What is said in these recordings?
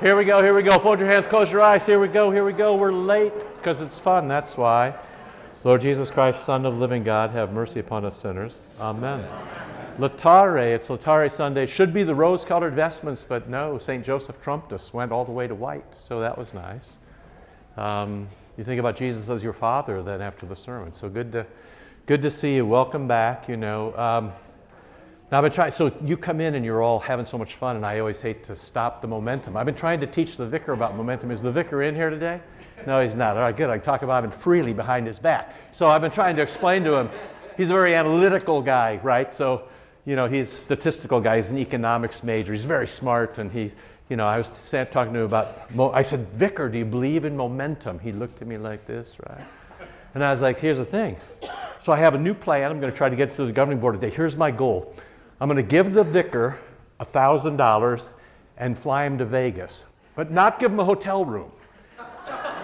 Here we go, here we go. Fold your hands, close your eyes. Here we go, here we go. We're late because it's fun, that's why. Lord Jesus Christ, Son of living God, have mercy upon us sinners. Amen. Laetare, it's Laetare Sunday. Should be the rose colored vestments, but no, St. Joseph trumped us, went all the way to white, so that was nice. Um, you think about Jesus as your father then after the sermon. So good to, good to see you. Welcome back. You know, um, now I've been trying. So you come in and you're all having so much fun, and I always hate to stop the momentum. I've been trying to teach the vicar about momentum. Is the vicar in here today? No, he's not. All right, good. I can talk about him freely behind his back. So I've been trying to explain to him. He's a very analytical guy, right? So you know, he's a statistical guy. He's an economics major. He's very smart, and he, you know, I was talking to him about. I said, Vicar, do you believe in momentum? He looked at me like this, right? And I was like, here's the thing. So I have a new plan. I'm going to try to get to the governing board today. Here's my goal. I'm going to give the vicar $1,000 and fly him to Vegas, but not give him a hotel room.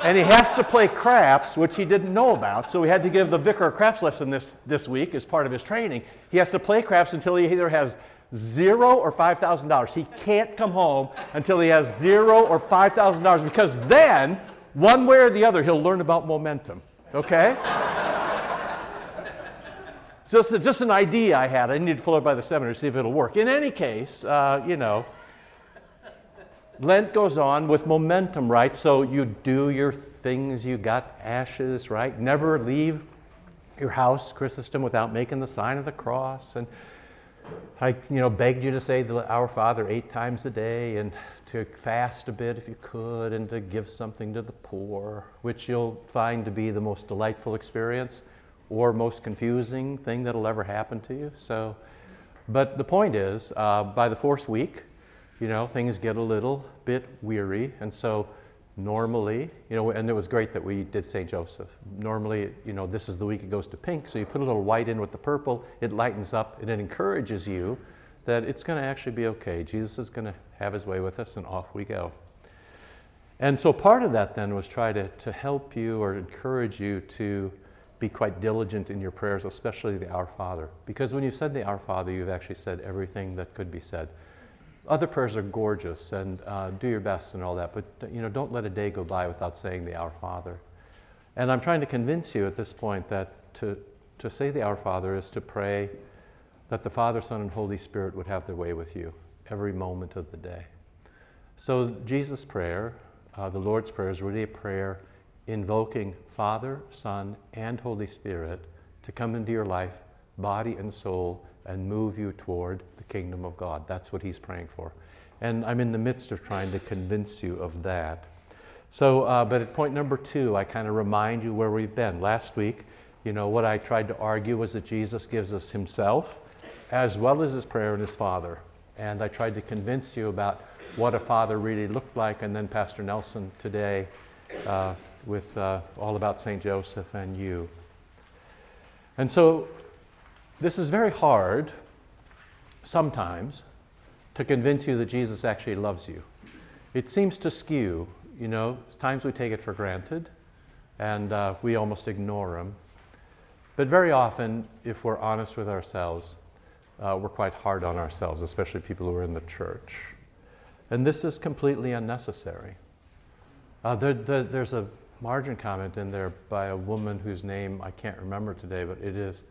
and he has to play craps, which he didn't know about. So we had to give the vicar a craps lesson this, this week as part of his training. He has to play craps until he either has zero or $5,000. He can't come home until he has zero or $5,000 because then, one way or the other, he'll learn about momentum. Okay? Just, just an idea I had. I need to follow it by the seminary to see if it'll work. In any case, uh, you know, Lent goes on with momentum, right? So you do your things, you got ashes, right? Never leave your house, Chrysostom, without making the sign of the cross. And I, you know, begged you to say the Our Father eight times a day and to fast a bit if you could and to give something to the poor, which you'll find to be the most delightful experience or most confusing thing that'll ever happen to you. So, but the point is, uh, by the fourth week, you know, things get a little bit weary, and so normally, you know, and it was great that we did St. Joseph. Normally, you know, this is the week it goes to pink, so you put a little white in with the purple, it lightens up, and it encourages you that it's going to actually be okay. Jesus is going to have his way with us, and off we go. And so part of that then was try to, to help you or encourage you to be quite diligent in your prayers, especially the Our Father. Because when you've said the Our Father, you've actually said everything that could be said. Other prayers are gorgeous and uh, do your best and all that, but you know, don't let a day go by without saying the Our Father. And I'm trying to convince you at this point that to, to say the Our Father is to pray that the Father, Son, and Holy Spirit would have their way with you every moment of the day. So, Jesus' prayer, uh, the Lord's Prayer, is really a prayer invoking Father, Son, and Holy Spirit to come into your life, body and soul, and move you toward the kingdom of God. That's what he's praying for. And I'm in the midst of trying to convince you of that. So, uh, but at point number two, I kind of remind you where we've been. Last week, you know, what I tried to argue was that Jesus gives us himself as well as his prayer and his Father. And I tried to convince you about what a father really looked like. And then Pastor Nelson today uh, with uh, all about St. Joseph and you. And so this is very hard sometimes to convince you that Jesus actually loves you. It seems to skew, you know, times we take it for granted and uh, we almost ignore him. But very often, if we're honest with ourselves, uh, we're quite hard on ourselves, especially people who are in the church. And this is completely unnecessary. Uh, there, there, there's a margin comment in there by a woman whose name I can't remember today, but it is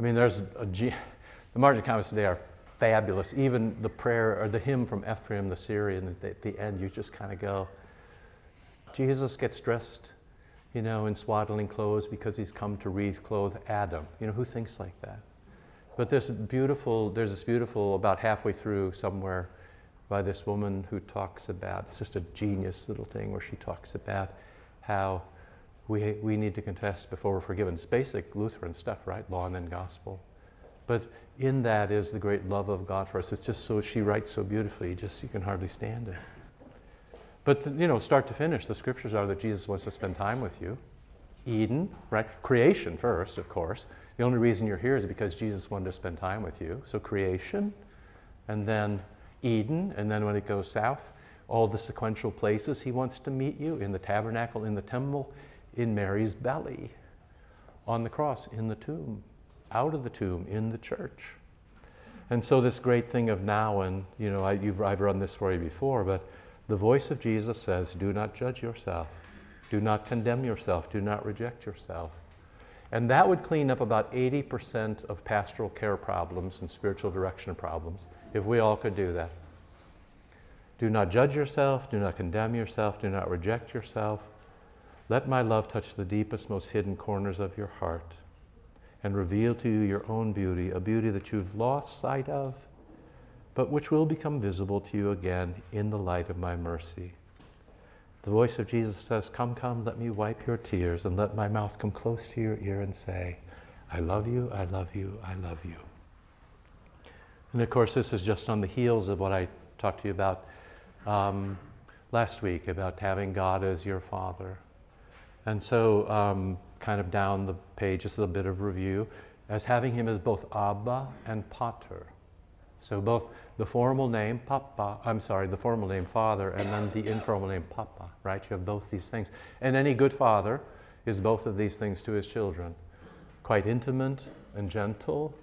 I mean, there's a the margin comments today are fabulous. Even the prayer or the hymn from Ephraim the Syrian at the, end, you just kind of go, Jesus gets dressed, you know, in swaddling clothes because he's come to wreathe clothe Adam. You know, who thinks like that? But this beautiful, there's this beautiful, about halfway through somewhere, by this woman who talks about, it's just a genius little thing where she talks about how we, we need to confess before we're forgiven. It's basic Lutheran stuff, right? Law and then gospel. But in that is the great love of God for us. It's just so, she writes so beautifully, just you can hardly stand it. But, you know, start to finish, the scriptures are that Jesus wants to spend time with you. Eden, right? Creation first, of course. The only reason you're here is because Jesus wanted to spend time with you. So creation, and then Eden, and then when it goes south, all the sequential places he wants to meet you in the tabernacle, in the temple, in Mary's belly, on the cross, in the tomb, out of the tomb, in the church. And so this great thing of now, and you know, I, have run this for you before, but The voice of Jesus says, Do not judge yourself. Do not condemn yourself. Do not reject yourself. And that would clean up about 80% of pastoral care problems and spiritual direction problems if we all could do that. Do not judge yourself. Do not condemn yourself. Do not reject yourself. Let my love touch the deepest, most hidden corners of your heart and reveal to you your own beauty, a beauty that you've lost sight of, but which will become visible to you again in the light of my mercy. The voice of Jesus says, Come, come, let me wipe your tears and let my mouth come close to your ear and say, I love you, I love you, I love you. And of course, this is just on the heels of what I talked to you about um, last week about having God as your Father. And so, um, kind of down the page, just a bit of review, as having Him as both Abba and Pater. So both the formal name Papa, I'm sorry, the formal name Father, and then the informal name Papa, right? You have both these things. And any good father is both of these things to his children. Quite intimate and gentle,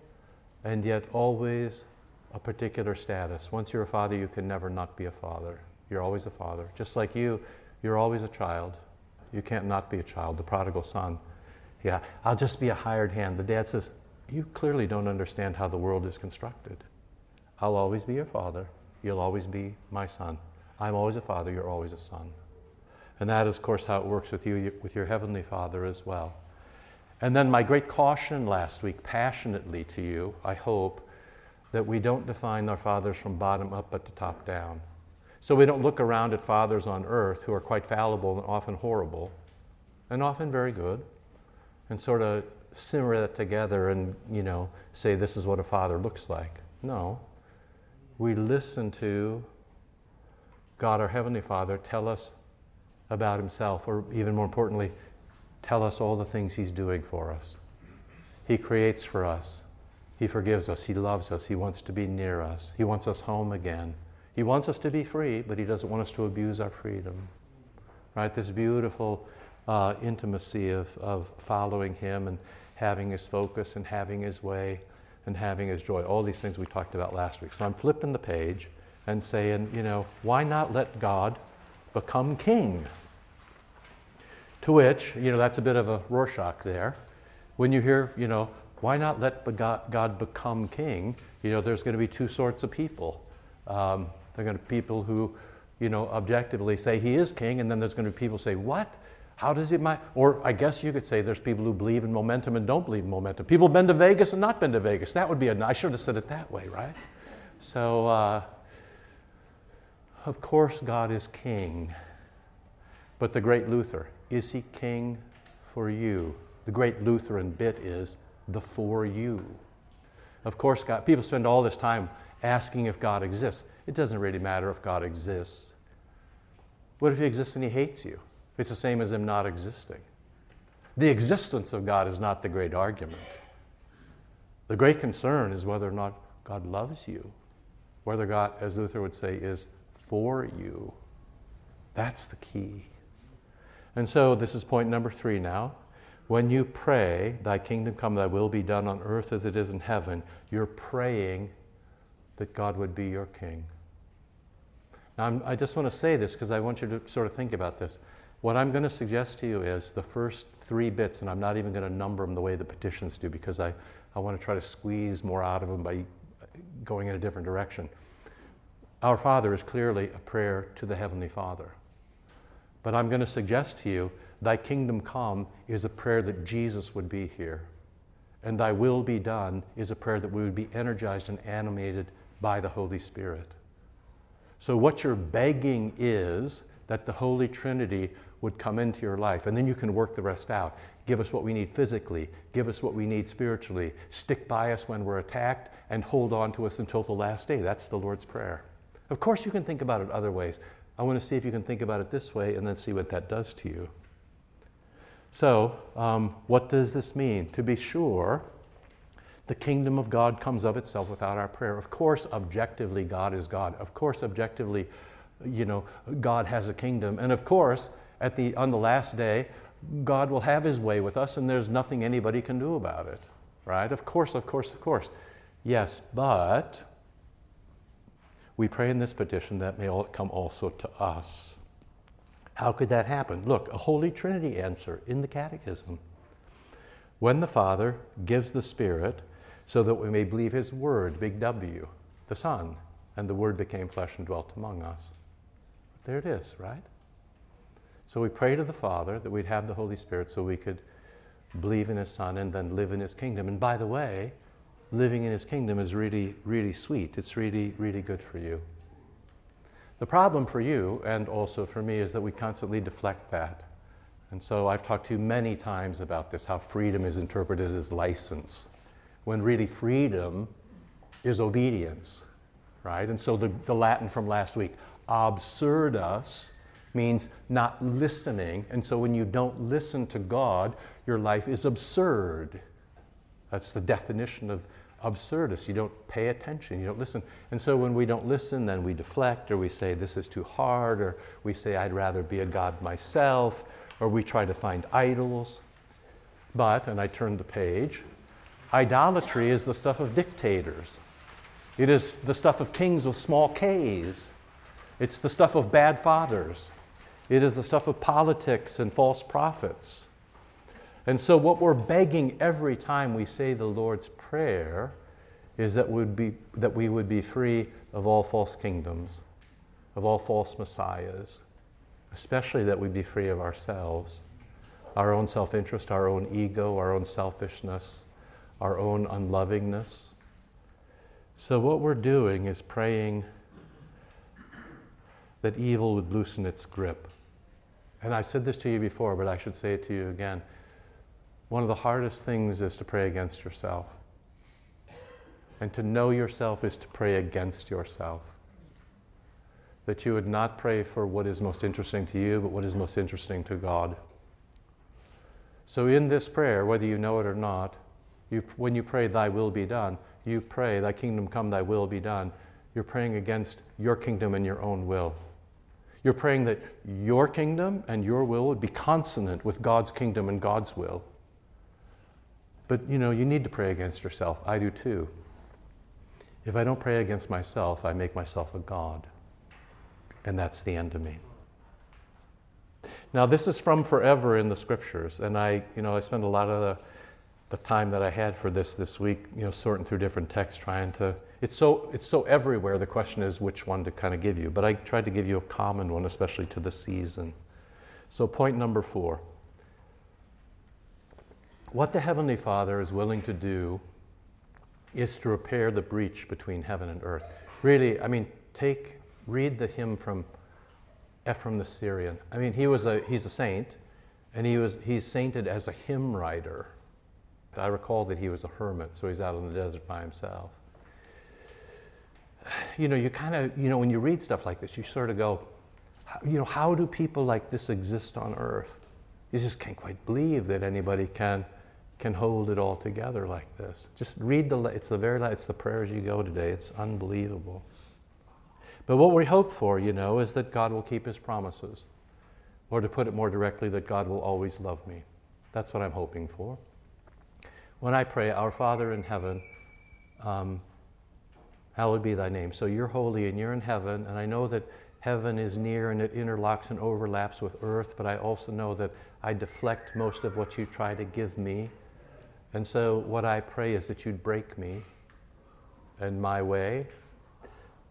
and yet always a particular status. Once you're a father, you can never not be a father. You're always a father. Just like you, you're always a child. You can't not be a child, the prodigal son. Yeah, I'll just be a hired hand. The dad says, You clearly don't understand how the world is constructed. I'll always be your father. You'll always be my son. I'm always a father. You're always a son. And that is, of course, how it works with you, with your heavenly father as well. And then my great caution last week, passionately to you, I hope, that we don't define our fathers from bottom up but to top down. So we don't look around at fathers on earth who are quite fallible and often horrible and often very good and sort of simmer that together and, you know, say this is what a father looks like. No we listen to God, our Heavenly Father, tell us about Himself, or even more importantly, tell us all the things He's doing for us. He creates for us. He forgives us. He loves us. He wants to be near us. He wants us home again. He wants us to be free, but He doesn't want us to abuse our freedom. Right? This beautiful uh, intimacy of, of following Him and having His focus and having His way and having his joy. All these things we talked about last week. So I'm flipping the page and saying, you know, why not let God become king? To which, you know, that's a bit of a Rorschach there. When you hear, you know, why not let God become king? You know, there's going to be two sorts of people. Um, there are going to be people who, you know, objectively say he is king, and then there's going to be people say, what? How does it, or I guess you could say there's people who believe in momentum and don't believe in momentum. People have been to Vegas and not been to Vegas. That would be a, I should have said it that way, right? So, uh, of course, God is king. But the great Luther, is he king for you? The great Lutheran bit is the for you. Of course, God, people spend all this time asking if God exists. It doesn't really matter if God exists. What if he exists and he hates you? It's the same as him not existing. The existence of God is not the great argument. The great concern is whether or not God loves you, whether God, as Luther would say, is for you. That's the key. And so this is point number three now. When you pray, Thy kingdom come, Thy will be done on earth as it is in heaven, you're praying that God would be your king. Now, I'm, i just want to say this because I want you to sort of think about this. What I'm going to suggest to you is the first three bits, and I'm not even going to number them the way the petitions do because I, I want to try to squeeze more out of them by going in a different direction. Our Father is clearly a prayer to the Heavenly Father. But I'm going to suggest to you, Thy kingdom come is a prayer that Jesus would be here. And Thy will be done is a prayer that we would be energized and animated by the Holy Spirit. So, what you're begging is that the Holy Trinity would come into your life. And then you can work the rest out. Give us what we need physically, give us what we need spiritually, stick by us when we're attacked, and hold on to us until the last day. That's the Lord's Prayer. Of course, you can think about it other ways. I want to see if you can think about it this way and then see what that does to you. So, um, what does this mean? To be sure, the kingdom of God comes of itself without our prayer. Of course, objectively, God is God. Of course, objectively, you know, God has a kingdom. And of course, at the, on the last day, God will have his way with us and there's nothing anybody can do about it. Right? Of course, of course, of course. Yes, but we pray in this petition that may all come also to us. How could that happen? Look, a Holy Trinity answer in the Catechism. When the Father gives the Spirit so that we may believe His Word, big W, the Son, and the Word became flesh and dwelt among us. There it is, right? So we pray to the Father that we'd have the Holy Spirit so we could believe in His Son and then live in His kingdom. And by the way, living in His kingdom is really, really sweet. It's really, really good for you. The problem for you and also for me is that we constantly deflect that. And so I've talked to you many times about this how freedom is interpreted as license, when really freedom is obedience, right? And so the, the Latin from last week, absurdus, means not listening. And so when you don't listen to God, your life is absurd. That's the definition of absurdus. You don't pay attention, you don't listen. And so when we don't listen, then we deflect, or we say, This is too hard, or we say, I'd rather be a God myself, or we try to find idols. But, and I turn the page, idolatry is the stuff of dictators. It is the stuff of kings with small k's. It's the stuff of bad fathers. It is the stuff of politics and false prophets. And so, what we're begging every time we say the Lord's Prayer is that, we'd be, that we would be free of all false kingdoms, of all false messiahs, especially that we be free of ourselves, our own self interest, our own ego, our own selfishness, our own unlovingness. So, what we're doing is praying that evil would loosen its grip. And I've said this to you before, but I should say it to you again. One of the hardest things is to pray against yourself. And to know yourself is to pray against yourself. That you would not pray for what is most interesting to you, but what is most interesting to God. So, in this prayer, whether you know it or not, you, when you pray, Thy will be done, you pray, Thy kingdom come, Thy will be done. You're praying against your kingdom and your own will. You're praying that your kingdom and your will would be consonant with God's kingdom and God's will. But you know, you need to pray against yourself. I do too. If I don't pray against myself, I make myself a God. And that's the end of me. Now, this is from forever in the scriptures, and I, you know, I spent a lot of the, the time that I had for this this week, you know, sorting through different texts, trying to. It's so it's so everywhere. The question is which one to kind of give you, but I tried to give you a common one, especially to the season. So, point number four: what the heavenly Father is willing to do is to repair the breach between heaven and earth. Really, I mean, take, read the hymn from Ephrem the Syrian. I mean, he was a, he's a saint, and he was, he's sainted as a hymn writer. I recall that he was a hermit, so he's out in the desert by himself. You know, you kind of, you know, when you read stuff like this, you sort of go, you know, how do people like this exist on earth? You just can't quite believe that anybody can can hold it all together like this. Just read the, it's the very, it's the prayers you go today. It's unbelievable. But what we hope for, you know, is that God will keep his promises. Or to put it more directly, that God will always love me. That's what I'm hoping for. When I pray, Our Father in heaven, um, hallowed be thy name. So you're holy and you're in heaven, and I know that heaven is near and it interlocks and overlaps with earth, but I also know that I deflect most of what you try to give me and so, what I pray is that you'd break me and my way,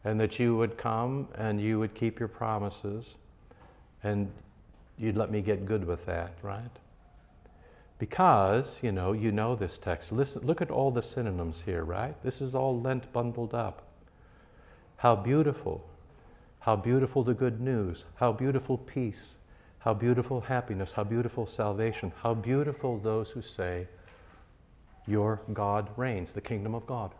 and that you would come and you would keep your promises, and you'd let me get good with that, right? Because, you know, you know this text. Listen, look at all the synonyms here, right? This is all Lent bundled up. How beautiful. How beautiful the good news. How beautiful peace. How beautiful happiness. How beautiful salvation. How beautiful those who say, your God reigns, the kingdom of God.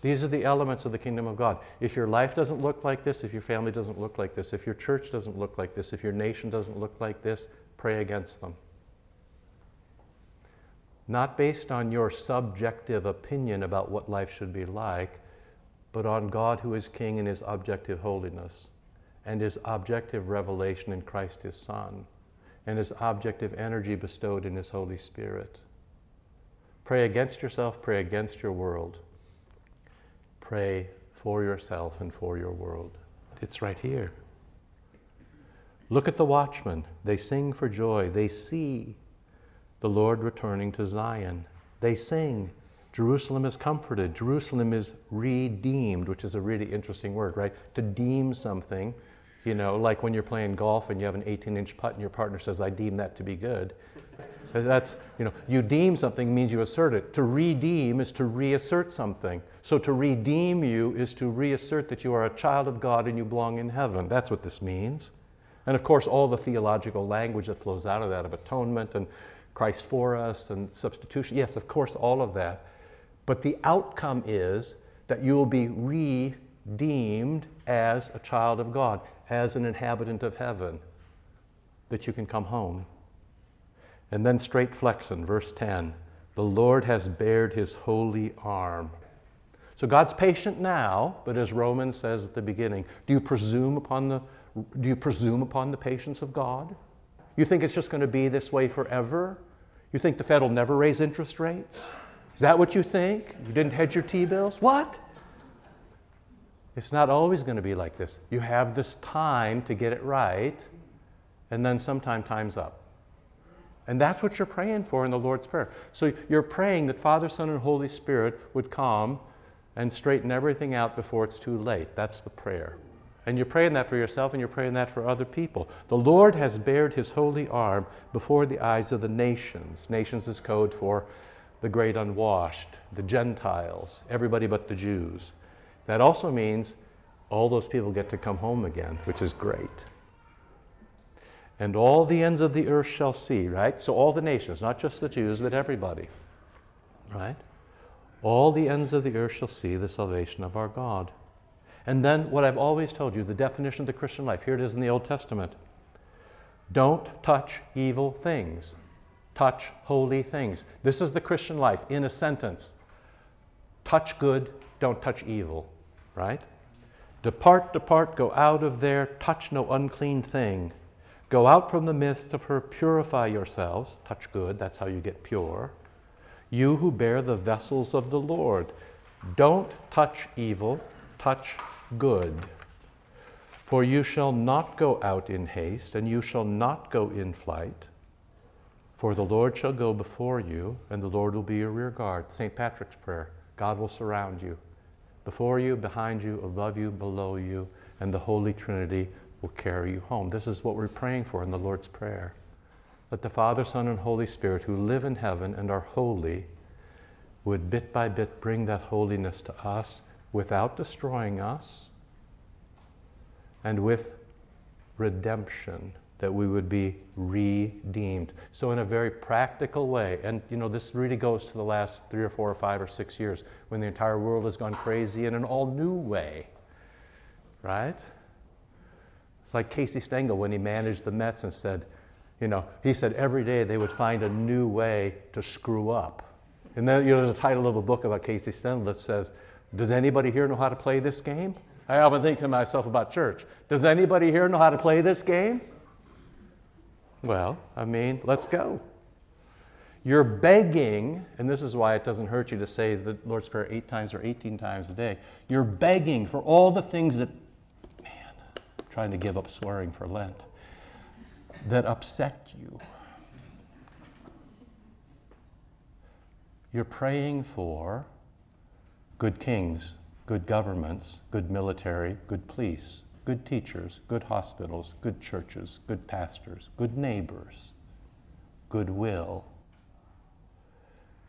These are the elements of the kingdom of God. If your life doesn't look like this, if your family doesn't look like this, if your church doesn't look like this, if your nation doesn't look like this, pray against them. Not based on your subjective opinion about what life should be like, but on God who is King in his objective holiness and his objective revelation in Christ his Son and his objective energy bestowed in his Holy Spirit. Pray against yourself, pray against your world. Pray for yourself and for your world. It's right here. Look at the watchmen. They sing for joy. They see the Lord returning to Zion. They sing, Jerusalem is comforted. Jerusalem is redeemed, which is a really interesting word, right? To deem something, you know, like when you're playing golf and you have an 18 inch putt and your partner says, I deem that to be good. Uh, that's, you know, you deem something means you assert it. To redeem is to reassert something. So to redeem you is to reassert that you are a child of God and you belong in heaven. That's what this means. And of course, all the theological language that flows out of that, of atonement and Christ for us and substitution. Yes, of course, all of that. But the outcome is that you will be redeemed as a child of God, as an inhabitant of heaven, that you can come home. And then straight flexion, verse 10 the Lord has bared his holy arm. So God's patient now, but as Romans says at the beginning, do you presume upon the do you presume upon the patience of God? You think it's just going to be this way forever? You think the Fed will never raise interest rates? Is that what you think? You didn't hedge your T bills? What? It's not always going to be like this. You have this time to get it right, and then sometime time's up. And that's what you're praying for in the Lord's Prayer. So you're praying that Father, Son, and Holy Spirit would come and straighten everything out before it's too late. That's the prayer. And you're praying that for yourself and you're praying that for other people. The Lord has bared his holy arm before the eyes of the nations. Nations is code for the great unwashed, the Gentiles, everybody but the Jews. That also means all those people get to come home again, which is great. And all the ends of the earth shall see, right? So all the nations, not just the Jews, but everybody, right? All the ends of the earth shall see the salvation of our God. And then what I've always told you, the definition of the Christian life, here it is in the Old Testament. Don't touch evil things. Touch holy things. This is the Christian life in a sentence. Touch good, don't touch evil, right? Depart, depart, go out of there, touch no unclean thing. Go out from the midst of her, purify yourselves, touch good, that's how you get pure. You who bear the vessels of the Lord, don't touch evil, touch good. For you shall not go out in haste, and you shall not go in flight. For the Lord shall go before you, and the Lord will be your rear guard. St. Patrick's Prayer God will surround you. Before you, behind you, above you, below you, and the Holy Trinity will carry you home. This is what we're praying for in the Lord's Prayer. That the Father, Son, and Holy Spirit, who live in heaven and are holy, would bit by bit bring that holiness to us without destroying us and with redemption that we would be redeemed so in a very practical way and you know this really goes to the last three or four or five or six years when the entire world has gone crazy in an all new way right it's like casey stengel when he managed the mets and said you know he said every day they would find a new way to screw up and then you know there's a title of a book about casey stengel that says does anybody here know how to play this game? I often think to myself about church. Does anybody here know how to play this game? Well, I mean, let's go. You're begging, and this is why it doesn't hurt you to say the Lord's Prayer eight times or 18 times a day. You're begging for all the things that, trying to give up swearing for Lent, that upset you. You're praying for good kings, good governments, good military, good police, good teachers, good hospitals, good churches, good pastors, good neighbors, goodwill.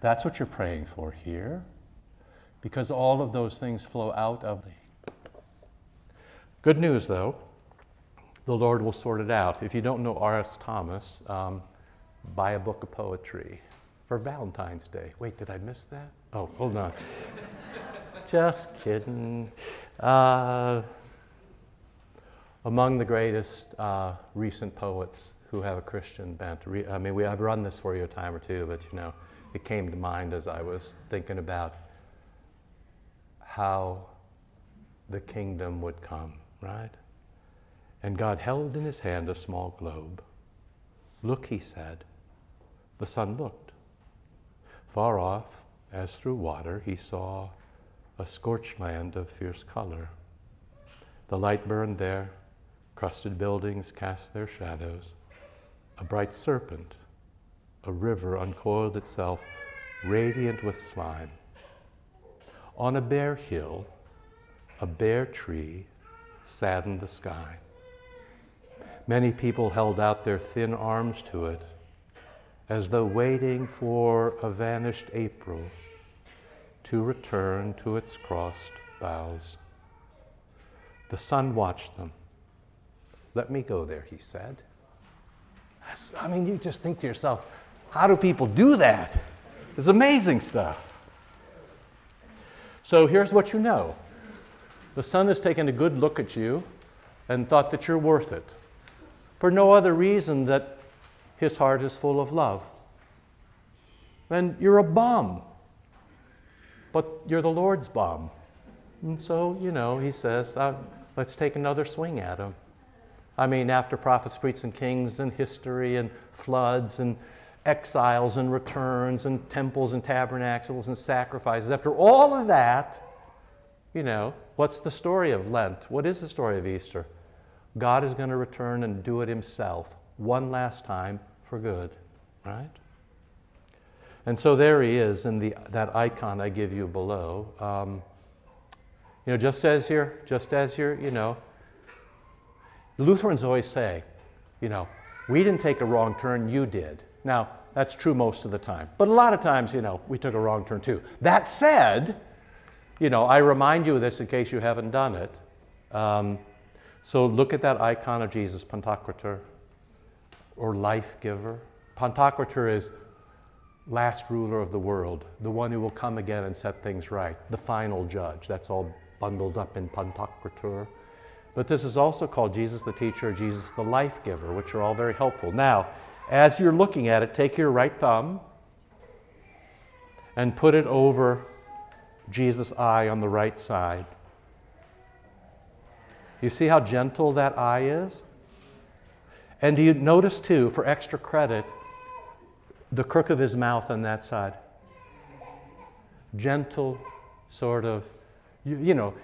That's what you're praying for here, because all of those things flow out of the. Good news, though, the Lord will sort it out. If you don't know R.S. Thomas, um, buy a book of poetry for Valentine's Day. Wait, did I miss that? Oh, hold on. Just kidding. Uh, among the greatest uh, recent poets who have a Christian bent. I mean, we, I've run this for you a time or two, but you know, it came to mind as I was thinking about how the kingdom would come, right? And God held in his hand a small globe. Look, he said. The Son looked. Far off, as through water, he saw a scorched land of fierce color. The light burned there, crusted buildings cast their shadows. A bright serpent, a river uncoiled itself, radiant with slime. On a bare hill, a bare tree saddened the sky. Many people held out their thin arms to it as though waiting for a vanished April to return to its crossed boughs. The Son watched them. Let me go there, he said. I mean, you just think to yourself, how do people do that? It's amazing stuff. So here's what you know the Son has taken a good look at you and thought that you're worth it for no other reason that his heart is full of love. And you're a bum, but you're the Lord's bum. And so, you know, he says, uh, let's take another swing at him. I mean, after prophets, priests, and kings, and history, and floods, and exiles, and returns, and temples, and tabernacles, and sacrifices, after all of that, you know, what's the story of Lent? What is the story of Easter? God is going to return and do it himself one last time for good, right? And so there he is in the, that icon I give you below. Um, you know, just as you're, just as you're, you know, Lutherans always say, you know, we didn't take a wrong turn, you did. Now, that's true most of the time. But a lot of times, you know, we took a wrong turn too. That said, you know, I remind you of this in case you haven't done it. Um, so look at that icon of Jesus, Pantocrator, or life giver. Pantocrator is last ruler of the world, the one who will come again and set things right, the final judge. That's all bundled up in Pantocrator. But this is also called Jesus the teacher, Jesus the life giver, which are all very helpful. Now, as you're looking at it, take your right thumb and put it over Jesus' eye on the right side. You see how gentle that eye is? And do you notice, too, for extra credit, the crook of his mouth on that side? Gentle, sort of, you, you know,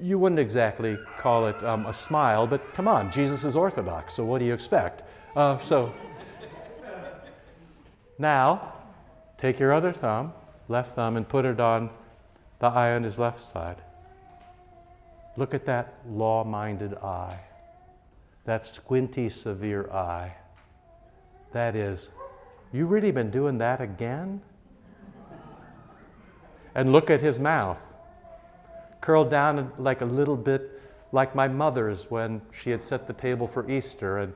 you wouldn't exactly call it um, a smile, but come on, Jesus is Orthodox, so what do you expect? Uh, so, now, take your other thumb, left thumb, and put it on the eye on his left side. Look at that law minded eye, that squinty, severe eye. That is, you really been doing that again? And look at his mouth, curled down like a little bit like my mother's when she had set the table for Easter, and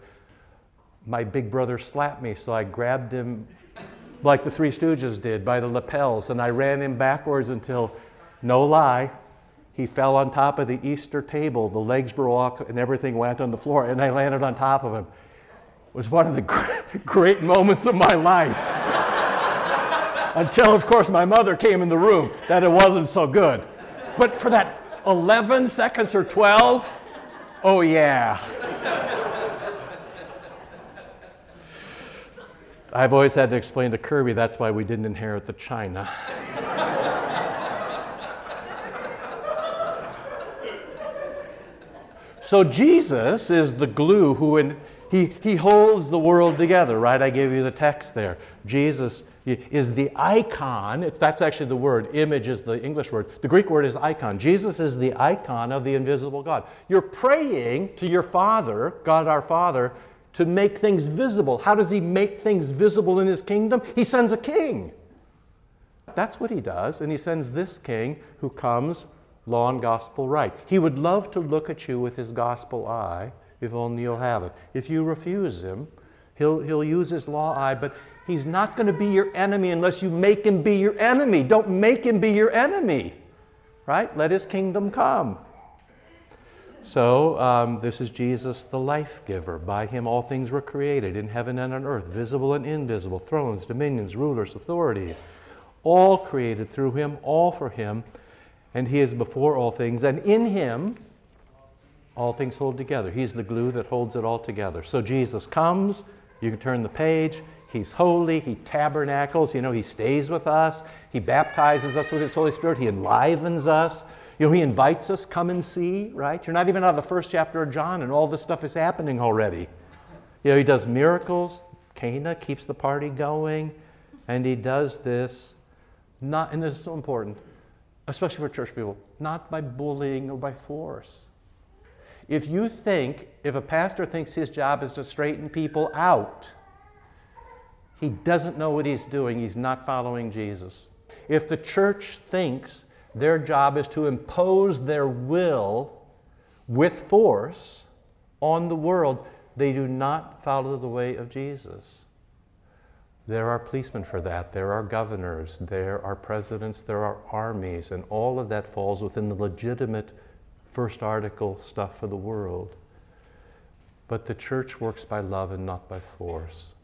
my big brother slapped me, so I grabbed him like the Three Stooges did by the lapels, and I ran him backwards until, no lie, he fell on top of the Easter table. The legs broke and everything went on the floor, and I landed on top of him. It was one of the great moments of my life. Until, of course, my mother came in the room, that it wasn't so good. But for that 11 seconds or 12, oh yeah. I've always had to explain to Kirby that's why we didn't inherit the china. So Jesus is the glue who in, he, he holds the world together, right? I gave you the text there. Jesus is the icon. That's actually the word. Image is the English word. The Greek word is icon. Jesus is the icon of the invisible God. You're praying to your Father, God our Father, to make things visible. How does He make things visible in His kingdom? He sends a king. That's what He does. And He sends this king who comes law and gospel right. He would love to look at you with his gospel eye if only you'll have it. If you refuse him, he'll, he'll use his law eye, but he's not going to be your enemy unless you make him be your enemy. Don't make him be your enemy, right? Let his kingdom come. So, um, this is Jesus, the life giver. By him, all things were created in heaven and on earth, visible and invisible, thrones, dominions, rulers, authorities. All created through him, all for him and He is before all things, and in Him all things hold together. He's the glue that holds it all together. So Jesus comes, you can turn the page, He's holy. He tabernacles. You know, He stays with us. He baptizes us with His Holy Spirit. He enlivens us. You know, He invites us, come and see, right? You're not even out of the first chapter of John, and all this stuff is happening already. You know, He does miracles. Cana keeps the party going. And He does this, not, and this is so important, especially for church people, not by bullying or by force. If you think, if a pastor thinks his job is to straighten people out, he doesn't know what he's doing. He's not following Jesus. If the church thinks their job is to impose their will with force on the world, they do not follow the way of Jesus. There are policemen for that. There are governors. There are presidents. There are armies. And all of that falls within the legitimate first article stuff for the world. But the church works by love and not by force.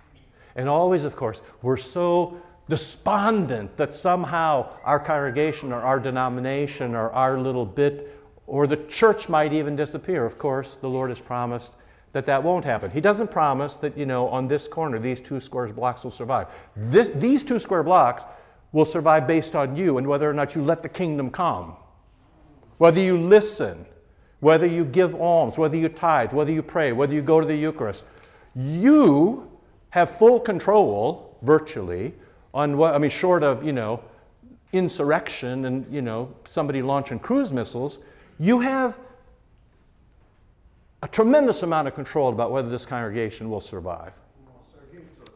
And always, of course, we're so despondent that somehow our congregation or our denomination or our little bit or the church might even disappear. Of course, the Lord has promised that that won't happen. He doesn't promise that, you know, on this corner, these two square blocks will survive. This, these two square blocks will survive based on you and whether or not you let the kingdom come. Whether you listen, whether you give alms, whether you tithe, whether you pray, whether you go to the Eucharist. You have full control, virtually, on what, I mean, short of, you know, insurrection and, you know, somebody launching cruise missiles, you have a tremendous amount of control about whether this congregation will survive.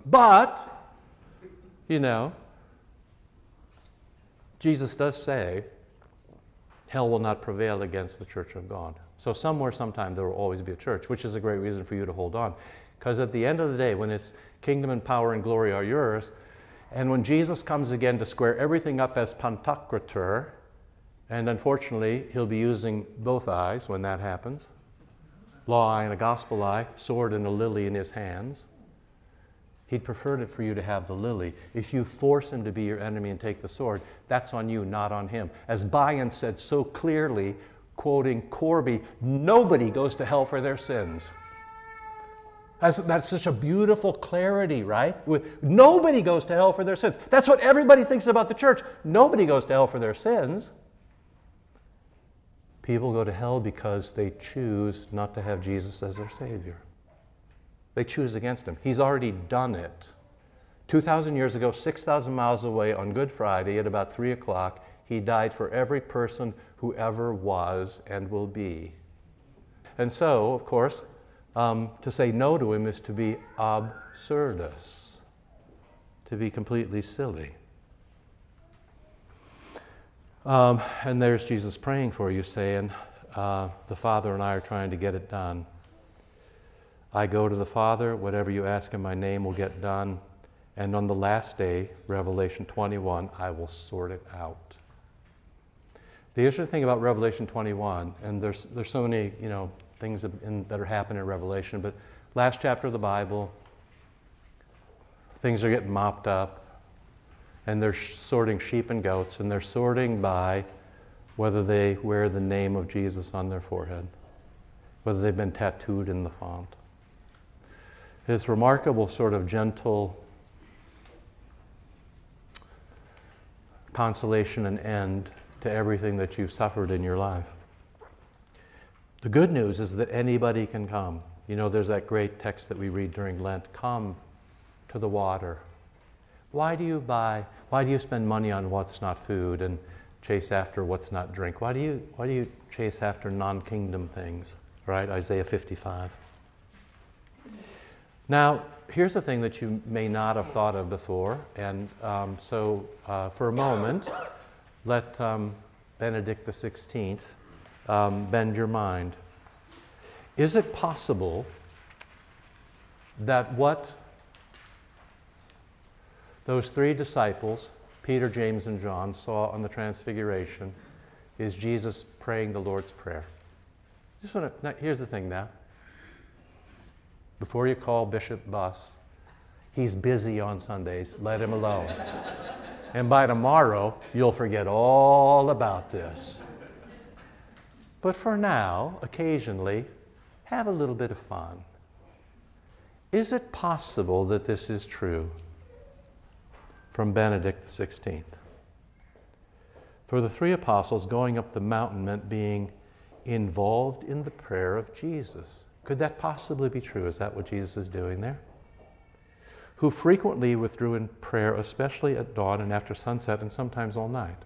But, you know, Jesus does say, hell will not prevail against the church of God. So, somewhere, sometime, there will always be a church, which is a great reason for you to hold on. Because at the end of the day, when it's kingdom and power and glory are yours, and when Jesus comes again to square everything up as Pantocrator, and unfortunately, he'll be using both eyes when that happens law eye and a gospel eye, sword and a lily in his hands. He'd preferred it for you to have the lily. If you force him to be your enemy and take the sword, that's on you, not on him. As Bayan said so clearly, quoting Corby, nobody goes to hell for their sins. That's, that's such a beautiful clarity, right? Nobody goes to hell for their sins. That's what everybody thinks about the church. Nobody goes to hell for their sins. People go to hell because they choose not to have Jesus as their Savior. They choose against Him. He's already done it. 2,000 years ago, 6,000 miles away on Good Friday at about 3 o'clock, He died for every person who ever was and will be. And so, of course, um, to say no to him is to be absurdus, to be completely silly. Um, and there's Jesus praying for you, saying, uh, The Father and I are trying to get it done. I go to the Father, whatever you ask in my name will get done. And on the last day, Revelation 21, I will sort it out. The interesting thing about Revelation 21, and there's, there's so many, you know, things in, that are happening in Revelation. But last chapter of the Bible, things are getting mopped up, and they're sorting sheep and goats, and they're sorting by whether they wear the name of Jesus on their forehead, whether they've been tattooed in the font. His remarkable sort of gentle consolation and end to everything that you've suffered in your life. The good news is that anybody can come. You know, there's that great text that we read during Lent come to the water. Why do you buy, why do you spend money on what's not food and chase after what's not drink? Why do you, why do you chase after non kingdom things? Right? Isaiah 55. Now, here's the thing that you may not have thought of before. And um, so, uh, for a moment, let um, Benedict XVI um, bend your mind. Is it possible that what those three disciples, Peter, James, and John, saw on the Transfiguration is Jesus praying the Lord's Prayer? Just want to, here's the thing now. Before you call Bishop Buss, he's busy on Sundays. Let him alone. and by tomorrow, you'll forget all about this. But for now, occasionally, have a little bit of fun. Is it possible that this is true? From Benedict XVI. For the three apostles, going up the mountain meant being involved in the prayer of Jesus. Could that possibly be true? Is that what Jesus is doing there? Who frequently withdrew in prayer, especially at dawn and after sunset, and sometimes all night.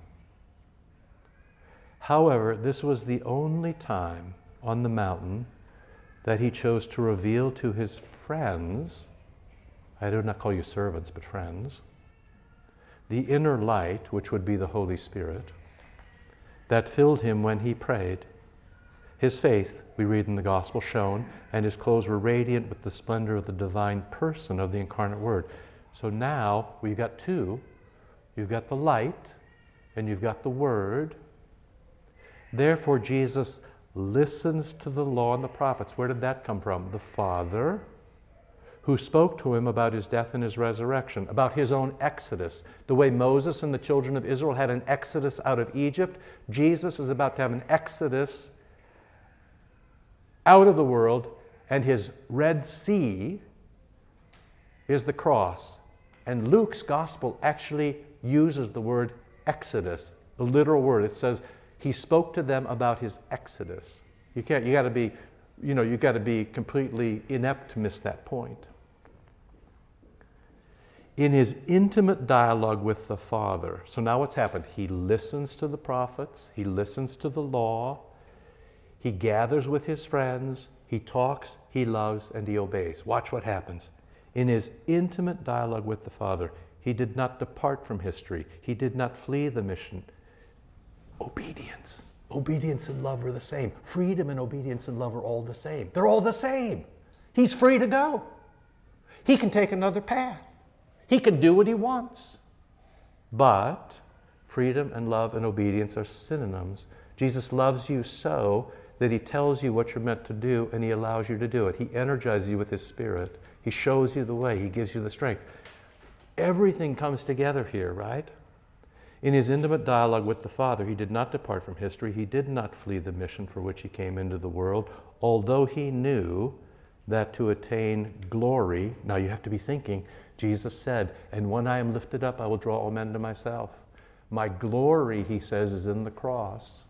However, this was the only time on the mountain that he chose to reveal to his friends, I do not call you servants, but friends, the inner light, which would be the Holy Spirit, that filled him when he prayed. His faith, we read in the Gospel, shone, and his clothes were radiant with the splendor of the divine person of the incarnate Word. So now we've got two you've got the light, and you've got the Word. Therefore, Jesus listens to the law and the prophets. Where did that come from? The Father who spoke to him about his death and his resurrection, about his own exodus. The way Moses and the children of Israel had an exodus out of Egypt, Jesus is about to have an exodus out of the world, and his Red Sea is the cross. And Luke's gospel actually uses the word exodus, the literal word. It says he spoke to them about his exodus. You can't, you got to be, you know, you got to be completely inept to miss that point in his intimate dialogue with the Father. So now what's happened? He listens to the prophets, he listens to the law, he gathers with his friends, he talks, he loves, and he obeys. Watch what happens. In his intimate dialogue with the Father, he did not depart from history, he did not flee the mission. Obedience. Obedience and love are the same. Freedom and obedience and love are all the same. They're all the same. He's free to go. He can take another path. He can do what he wants. But freedom and love and obedience are synonyms. Jesus loves you so that he tells you what you're meant to do and he allows you to do it. He energizes you with his spirit. He shows you the way. He gives you the strength. Everything comes together here, right? In his intimate dialogue with the Father, he did not depart from history. He did not flee the mission for which he came into the world, although he knew that to attain glory, now you have to be thinking, Jesus said, And when I am lifted up, I will draw all men to myself. My glory, he says, is in the cross.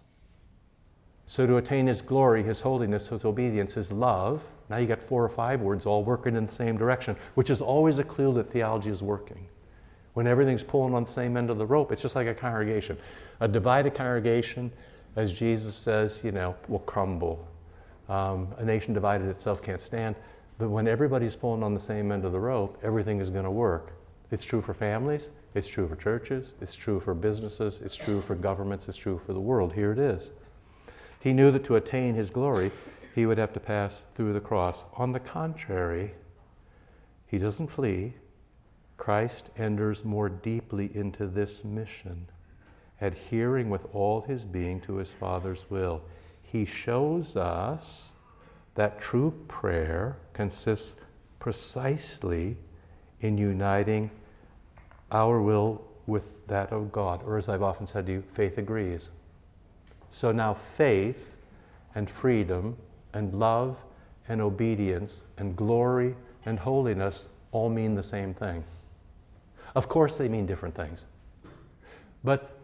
So to attain his glory, his holiness, his obedience, his love, now you got four or five words all working in the same direction, which is always a clue that theology is working. When everything's pulling on the same end of the rope, it's just like a congregation. A divided congregation, as Jesus says, you know, will crumble. Um, a nation divided itself can't stand. But when everybody's pulling on the same end of the rope, everything is going to work. It's true for families, it's true for churches, it's true for businesses, it's true for governments, it's true for the world. Here it is. He knew that to attain his glory, he would have to pass through the cross. On the contrary, he doesn't flee. Christ enters more deeply into this mission, adhering with all his being to his Father's will. He shows us that true prayer consists precisely in uniting our will with that of God. Or, as I've often said to you, faith agrees. So now faith and freedom and love and obedience and glory and holiness all mean the same thing. Of course, they mean different things. But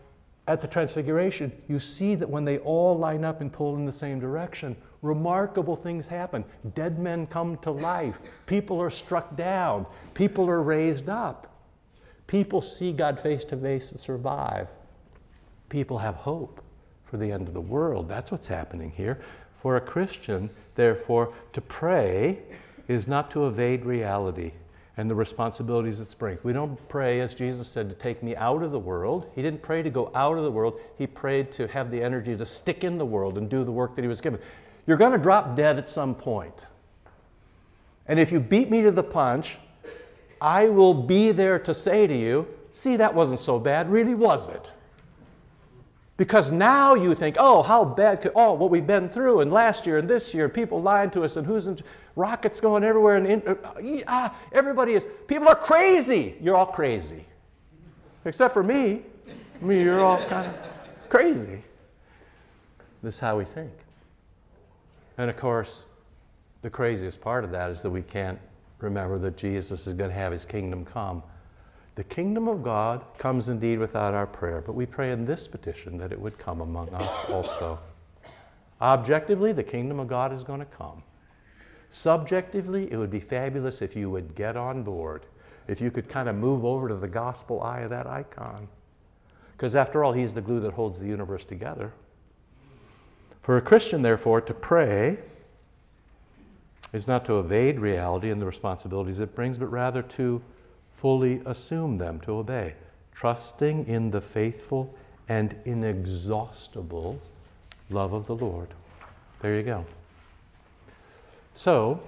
at the Transfiguration, you see that when they all line up and pull in the same direction, remarkable things happen. Dead men come to life, people are struck down, people are raised up, people see God face to face and survive. People have hope for the end of the world. That's what's happening here. For a Christian, therefore, to pray is not to evade reality and the responsibilities it brings. We don't pray, as Jesus said, to take me out of the world. He didn't pray to go out of the world. He prayed to have the energy to stick in the world and do the work that he was given. You're going to drop dead at some point. And if you beat me to the punch, I will be there to say to you, see, that wasn't so bad, really, was it? Because now you think, oh, how bad could, oh, what we've been through, and last year and this year, people lying to us, and who's in, rockets going everywhere, and in, uh, ah, everybody is, people are crazy. You're all crazy. Except for me. I mean, you're all kind of crazy. This is how we think. And of course, the craziest part of that is that we can't remember that Jesus is going to have his kingdom come The kingdom of God comes indeed without our prayer, but we pray in this petition that it would come among us also. Objectively, the kingdom of God is going to come. Subjectively, it would be fabulous if you would get on board, if you could kind of move over to the gospel eye of that icon. Because after all, He's the glue that holds the universe together. For a Christian, therefore, to pray is not to evade reality and the responsibilities it brings, but rather to fully assume them, to obey, trusting in the faithful and inexhaustible love of the Lord. There you go. So,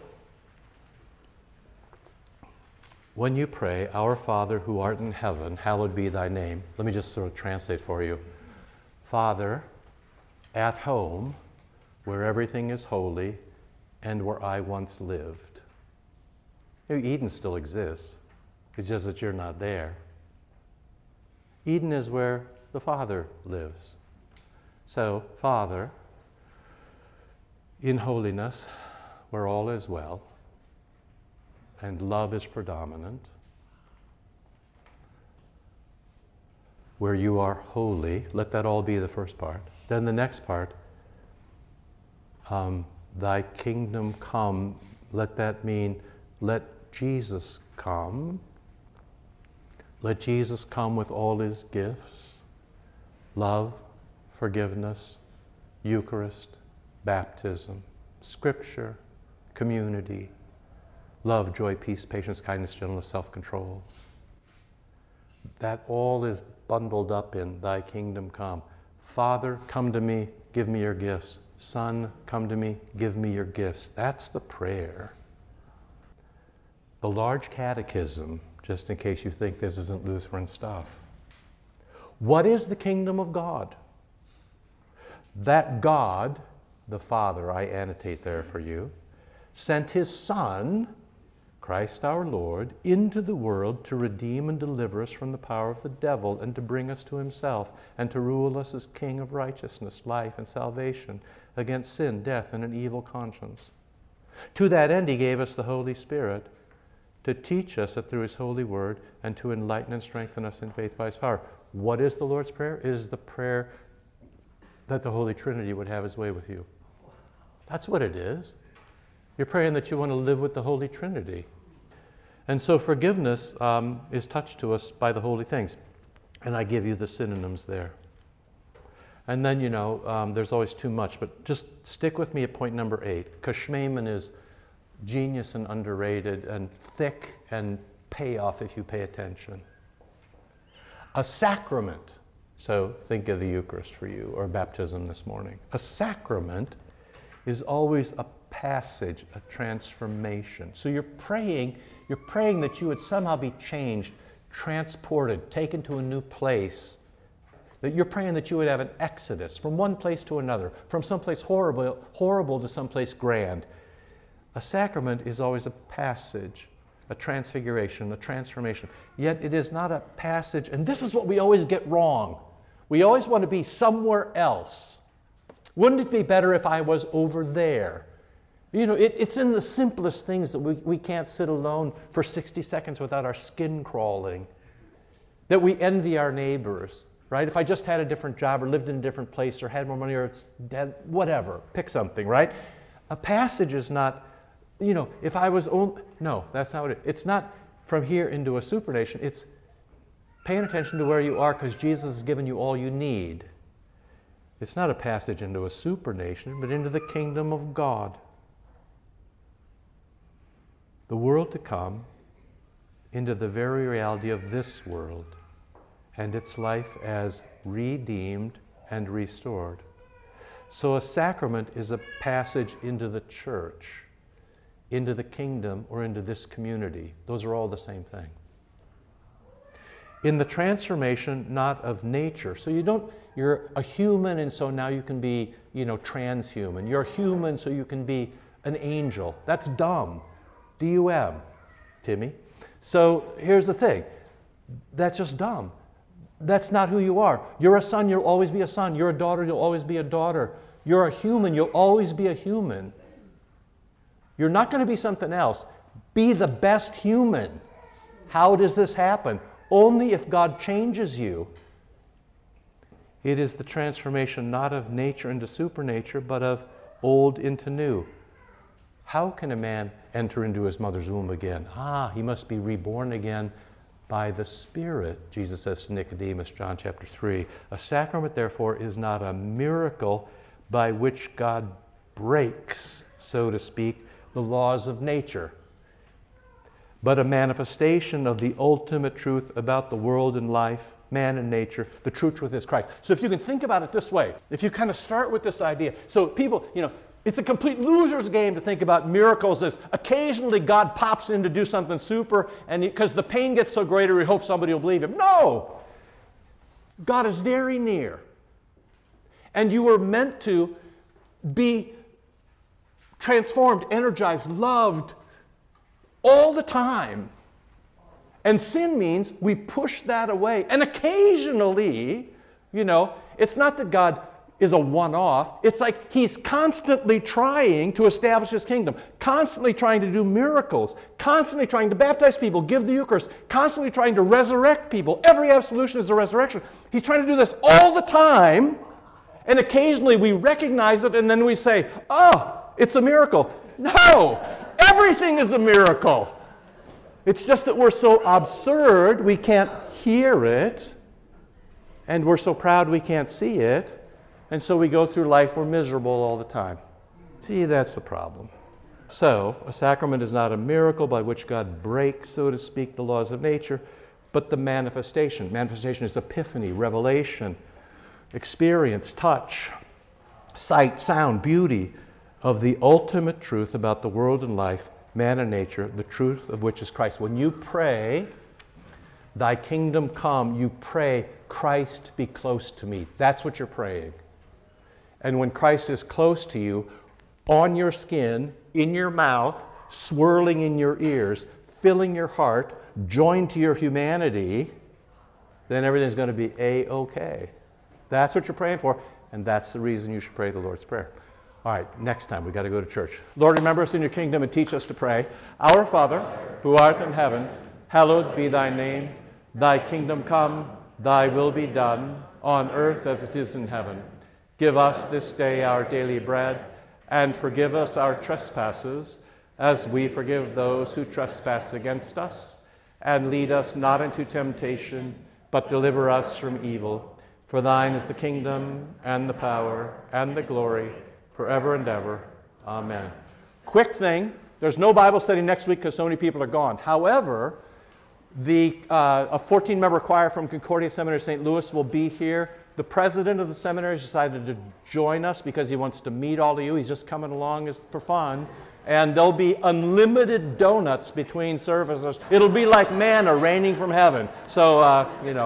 when you pray, Our Father who art in heaven, hallowed be thy name, let me just sort of translate for you. Father, at home, where everything is holy and where I once lived. You know, Eden still exists, it's just that you're not there. Eden is where the Father lives. So, Father, in holiness, where all is well and love is predominant, where you are holy, let that all be the first part. Then the next part, um, thy kingdom come, let that mean, let Jesus come. Let Jesus come with all his gifts love, forgiveness, Eucharist, baptism, Scripture, community, love, joy, peace, patience, kindness, gentleness, self control. That all is bundled up in Thy kingdom come. Father, come to me, give me your gifts. Son, come to me, give me your gifts. That's the prayer. The large catechism, just in case you think this isn't Lutheran stuff. What is the kingdom of God? That God, the Father, I annotate there for you, sent his Son, Christ our Lord, into the world to redeem and deliver us from the power of the devil and to bring us to himself and to rule us as King of righteousness, life, and salvation against sin, death, and an evil conscience. To that end, he gave us the Holy Spirit to teach us it through his holy word and to enlighten and strengthen us in faith by his power. What is the Lord's Prayer? It is the prayer that the Holy Trinity would have his way with you. That's what it is. You're praying that you want to live with the Holy Trinity. And so forgiveness um, is touched to us by the holy things. And I give you the synonyms there. And then, you know, um, there's always too much, but just stick with me at point number eight, because is genius and underrated and thick and payoff if you pay attention. A sacrament, so think of the Eucharist for you or baptism this morning. A sacrament is always a passage, a transformation. So you're praying, you're praying that you would somehow be changed, transported, taken to a new place. That you're praying that you would have an exodus from one place to another, from someplace horrible, horrible to someplace grand. A sacrament is always a passage, a transfiguration, a transformation. Yet it is not a passage, and this is what we always get wrong. We always want to be somewhere else. Wouldn't it be better if I was over there? You know, it, it's in the simplest things that we, we can't sit alone for 60 seconds without our skin crawling, that we envy our neighbors, right? If I just had a different job or lived in a different place or had more money or it's dead, whatever, pick something, right? A passage is not, you know, if I was only, no, that's not what it, it's not from here into a supernature. It's paying attention to where you are because Jesus has given you all you need. It's not a passage into a supernature, but into the kingdom of God the world to come into the very reality of this world and its life as redeemed and restored. So, a sacrament is a passage into the church, into the kingdom, or into this community. Those are all the same thing. In the transformation, not of nature. So, you don't, you're a human, and so now you can be, you know, transhuman. You're human, so you can be an angel. That's dumb. D-U-M, Timmy. So here's the thing. That's just dumb. That's not who you are. You're a son, you'll always be a son. You're a daughter, you'll always be a daughter. You're a human, you'll always be a human. You're not going to be something else. Be the best human. How does this happen? Only if God changes you. It is the transformation not of nature into supernature, but of old into new. How can a man enter into his mother's womb again? Ah, he must be reborn again by the Spirit, Jesus says to Nicodemus, John chapter 3. A sacrament, therefore, is not a miracle by which God breaks, so to speak, the laws of nature, but a manifestation of the ultimate truth about the world and life, man and nature, the true truth is Christ. So if you can think about it this way, if you kind of start with this idea, so people, you know, it's a complete loser's game to think about miracles as occasionally God pops in to do something super, and because the pain gets so greater, he hopes somebody will believe him. No! God is very near. And you were meant to be transformed, energized, loved all the time. And sin means we push that away. And occasionally, you know, it's not that God is a one off. It's like he's constantly trying to establish his kingdom, constantly trying to do miracles, constantly trying to baptize people, give the Eucharist, constantly trying to resurrect people. Every absolution is a resurrection. He's trying to do this all the time. And occasionally we recognize it and then we say, oh, it's a miracle. No, everything is a miracle. It's just that we're so absurd we can't hear it, and we're so proud we can't see it. And so we go through life, we're miserable all the time. See, that's the problem. So, a sacrament is not a miracle by which God breaks, so to speak, the laws of nature, but the manifestation. Manifestation is epiphany, revelation, experience, touch, sight, sound, beauty of the ultimate truth about the world and life, man and nature, the truth of which is Christ. When you pray, Thy kingdom come, you pray, Christ be close to me. That's what you're praying. And when Christ is close to you, on your skin, in your mouth, swirling in your ears, filling your heart, joined to your humanity, then everything's going to be A OK. That's what you're praying for, and that's the reason you should pray the Lord's Prayer. All right, next time we got to go to church. Lord, remember us in your kingdom and teach us to pray. Our Father, who art in heaven, hallowed be thy name. Thy kingdom come, thy will be done, on earth as it is in heaven. Give us this day our daily bread, and forgive us our trespasses, as we forgive those who trespass against us. And lead us not into temptation, but deliver us from evil. For thine is the kingdom, and the power, and the glory, forever and ever. Amen. Quick thing there's no Bible study next week because so many people are gone. However, the, uh, a 14 member choir from Concordia Seminary St. Louis will be here the president of the seminary has decided to join us because he wants to meet all of you. He's just coming along as, for fun. And there'll be unlimited donuts between services. It'll be like manna raining from heaven. So, uh, you know.